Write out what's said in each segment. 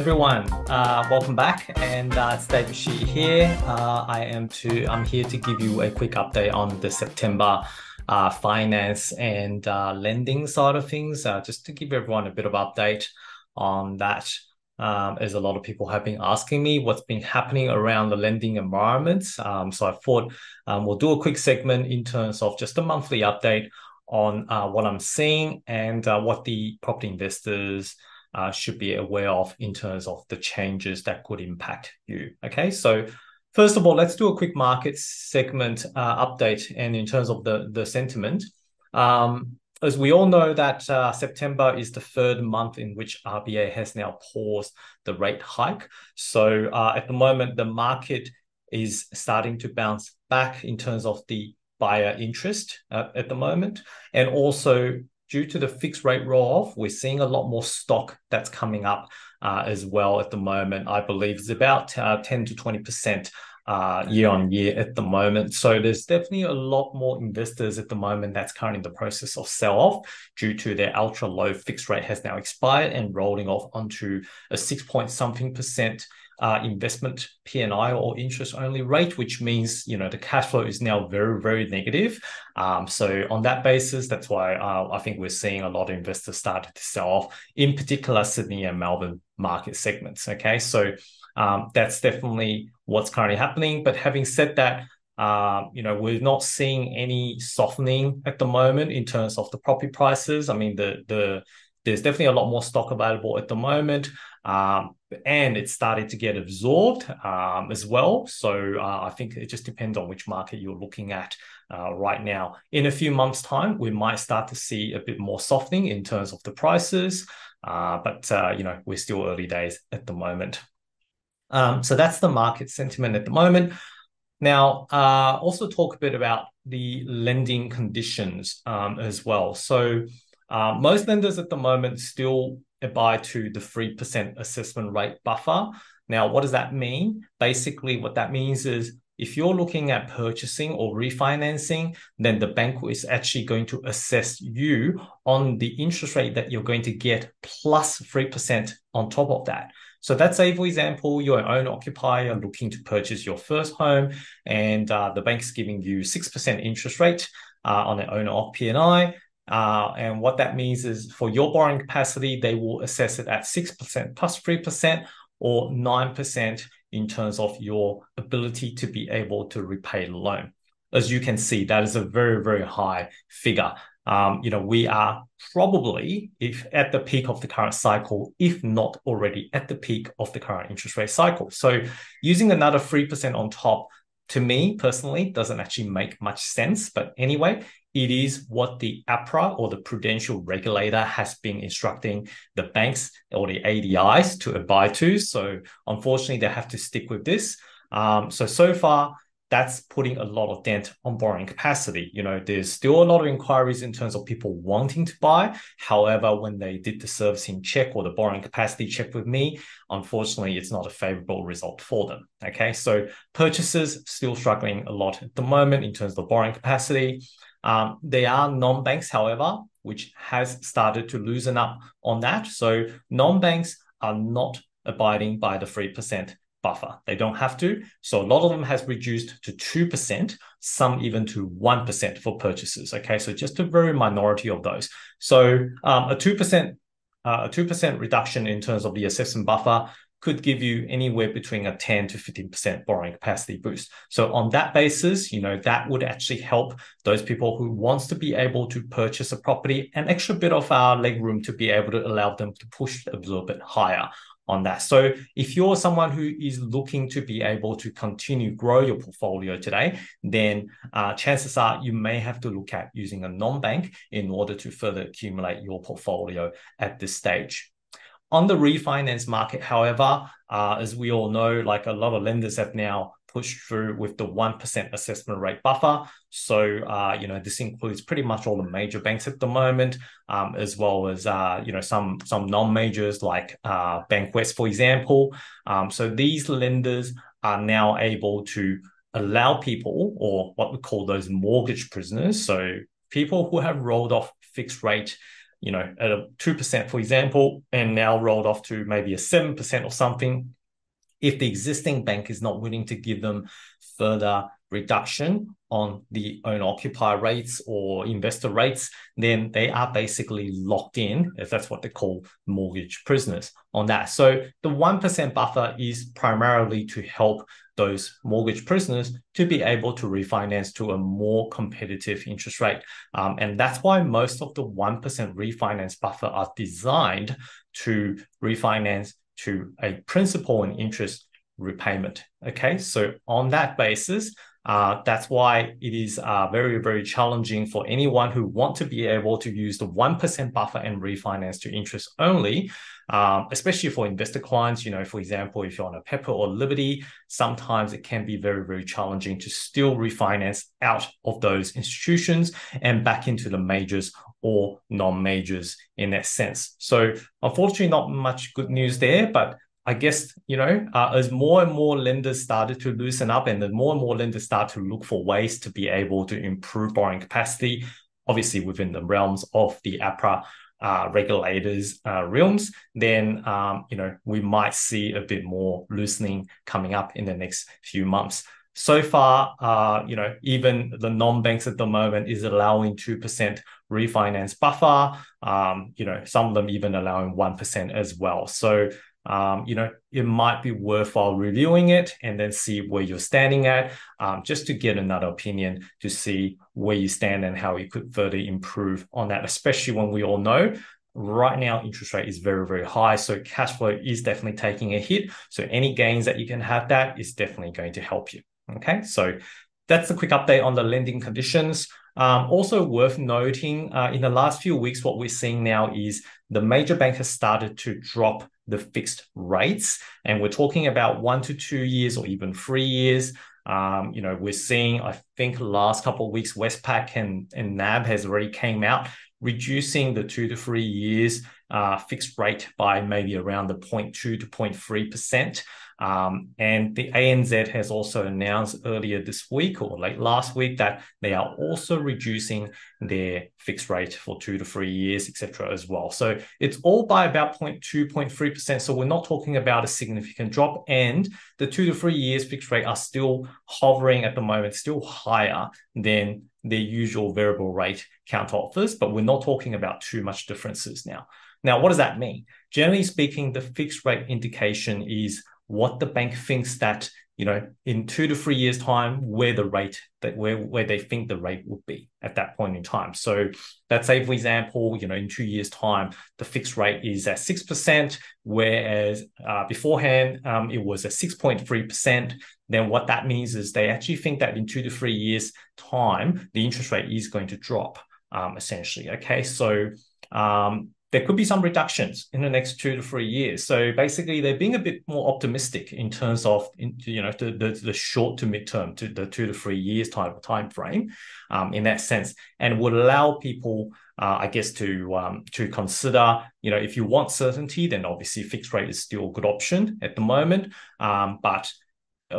Everyone. Uh, welcome back, and uh, it's David Shih here. Uh, I am to I'm here to give you a quick update on the September uh, finance and uh, lending side of things, uh, just to give everyone a bit of update on that. Um, as a lot of people have been asking me what's been happening around the lending environment. Um, so I thought um, we'll do a quick segment in terms of just a monthly update on what I'm seeing and what the property investors uh, should be aware of in terms of the changes that could impact you. Okay, so first of all, let's do a quick market segment uh, update. And in terms of the the sentiment, um, as we all know that uh, September is the third month in which RBA has now paused the rate hike. So uh, at the moment, the market is starting to bounce back in terms of the buyer interest uh, at the moment, and also due to the fixed rate roll off, we're seeing a lot more stock that's coming up uh, as well at the moment. I believe it's about uh, 10 to 20% uh, year on year at the moment. So there's definitely a lot more investors at the moment that's currently in the process of sell off due to their ultra low fixed rate has now expired and rolling off onto a six point something percent uh, investment P&I or interest only rate, which means you know the cash flow is now very very negative. Um, so on that basis, that's why uh, I think we're seeing a lot of investors started to sell off, in particular Sydney and Melbourne market segments. Okay, so um, that's definitely what's currently happening. But having said that, uh, you know, we're not seeing any softening at the moment in terms of the property prices. I mean, the the there's definitely a lot more stock available at the moment. Um, and it started to get absorbed um, as well. So uh, I think it just depends on which market you're looking at uh, right now. In a few months' time, we might start to see a bit more softening in terms of the prices, uh, but uh, you know we're still early days at the moment. Um, so that's the market sentiment at the moment. Now, uh, also talk a bit about the lending conditions um, as well. So uh, most lenders at the moment still abide to the 3% assessment rate buffer. Now, what does that mean? Basically, what that means is if you're looking at purchasing or refinancing, then the bank is actually going to assess you on the interest rate that you're going to get plus 3% on top of that. So let's say, for example, you're owner occupier looking to purchase your first home, and uh, the bank's giving you 6% interest rate uh, on an owner occupier P&I. Uh, and what that means is for your borrowing capacity, they will assess it at 6% plus 3% or 9% in terms of your ability to be able to repay the loan. As you can see, that is a very, very high figure. Um, you know, we are probably if at the peak of the current cycle, if not already at the peak of the current interest rate cycle. So using another 3% on top to me personally doesn't actually make much sense. But anyway, it is what the APRA or the prudential regulator has been instructing the banks or the ADIs to abide to. So unfortunately, they have to stick with this. Um, so so far, that's putting a lot of dent on borrowing capacity. You know, there's still a lot of inquiries in terms of people wanting to buy. However, when they did the servicing check or the borrowing capacity check with me, unfortunately, it's not a favorable result for them. Okay, so purchases still struggling a lot at the moment in terms of borrowing capacity. Um, there are non-banks, however, which has started to loosen up on that. So non-banks are not abiding by the 3% buffer. They don't have to. So a lot of them has reduced to 2%, some even to 1% for purchases. Okay. So just a very minority of those. So um, a 2%, uh, a 2% reduction in terms of the assessment buffer could give you anywhere between a 10 to 15% borrowing capacity boost. So on that basis, you know, that would actually help those people who wants to be able to purchase a property an extra bit of our leg room to be able to allow them to push a little bit higher on that. So if you're someone who is looking to be able to continue grow your portfolio today, then uh, chances are you may have to look at using a non-bank in order to further accumulate your portfolio at this stage. On the refinance market, however, uh, as we all know, like a lot of lenders have now pushed through with the 1% assessment rate buffer. So, uh, you know, this includes pretty much all the major banks at the moment, um, as well as, uh, you know, some, some non-majors like uh, Bankwest, for example. Um, so these lenders are now able to allow people or what we call those mortgage prisoners. So people who have rolled off fixed rate you know, at a 2%, for example, and now rolled off to maybe a 7% or something, if the existing bank is not willing to give them further reduction on the owner occupier rates or investor rates, then they are basically locked in, if that's what they call mortgage prisoners on that. So the 1% buffer is primarily to help those mortgage prisoners to be able to refinance to a more competitive interest rate. Um, and that's why most of the 1% refinance buffer are designed to refinance to a principal and interest repayment. Okay, so on that basis, uh, that's why it is uh, very, very challenging for anyone who want to be able to use the 1% buffer and refinance to interest only, um, especially for investor clients. You know, for example, if you're on a Pepper or Liberty, sometimes it can be very, very challenging to still refinance out of those institutions and back into the majors or non-majors in that sense. So unfortunately, not much good news there, but I guess, you know, uh, as more and more lenders started to loosen up and the more and more lenders start to look for ways to be able to improve borrowing capacity, obviously within the realms of the APRA uh, regulators' uh, realms, then, um, you know, we might see a bit more loosening coming up in the next few months. So far, uh, you know, even the non-banks at the moment is allowing 2% refinance buffer. Um, you know, some of them even allowing 1% as well. So um, you know, it might be worthwhile reviewing it and then see where you're standing at, um, just to get another opinion to see where you stand and how you could further improve on that, especially when we all know right now interest rate is very, very high. So cash flow is definitely taking a hit. So any gains that you can have that is definitely going to help you. Okay. So that's a quick update on the lending conditions. Um, also worth noting, uh, in the last few weeks, what we're seeing now is the major bank has started to drop the fixed rates. And we're talking about one to two years or even three years. Um, you know, we're seeing, I think last couple of weeks, Westpac and, and NAB has already came out reducing the two to three years uh, fixed rate by maybe around the 0.2 to 0.3%. Um, and the ANZ has also announced earlier this week or late last week that they are also reducing their fixed rate for two to three years, etc. as well. So it's all by about 0.2, 0.3%. So we're not talking about a significant drop. And the two to three years fixed rate are still hovering at the moment, still higher than the usual variable rate counter offers, but we're not talking about too much differences now. Now, what does that mean? Generally speaking, the fixed rate indication is what the bank thinks that you know in two to three years time where the rate that where where they think the rate would be at that point in time. So let's say for example you know in two years time the fixed rate is at 6% whereas uh, beforehand um, it was at 6.3% then what that means is they actually think that in two to three years time the interest rate is going to drop um, essentially. Okay so um, there could be some reductions in the next two to three years. So basically, they're being a bit more optimistic in terms of in, you know the, the, the short to midterm, to the two to three years type of time frame, um, in that sense, and would allow people, uh, I guess, to um, to consider. You know, if you want certainty, then obviously fixed rate is still a good option at the moment, um, but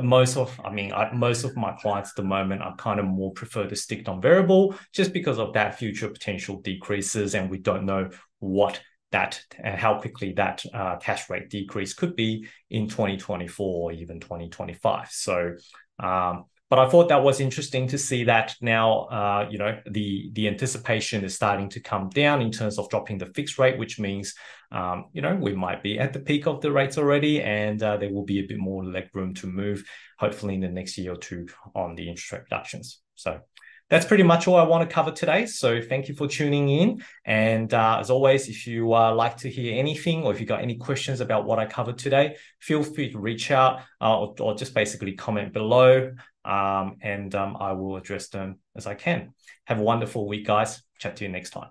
most of i mean I, most of my clients at the moment i kind of more prefer to stick on variable just because of that future potential decreases and we don't know what that and how quickly that uh, cash rate decrease could be in 2024 or even 2025. So, um, but I thought that was interesting to see that now, uh, you know, the the anticipation is starting to come down in terms of dropping the fixed rate, which means, um, you know, we might be at the peak of the rates already, and uh, there will be a bit more leg room to move, hopefully in the next year or two on the interest rate reductions. So that's pretty much all I want to cover today. So thank you for tuning in. And uh, as always, if you uh, like to hear anything or if you got any questions about what I covered today, feel free to reach out uh, or, or, just basically comment below um, and um, I will address them as I can. Have a wonderful week, guys. Chat to you next time.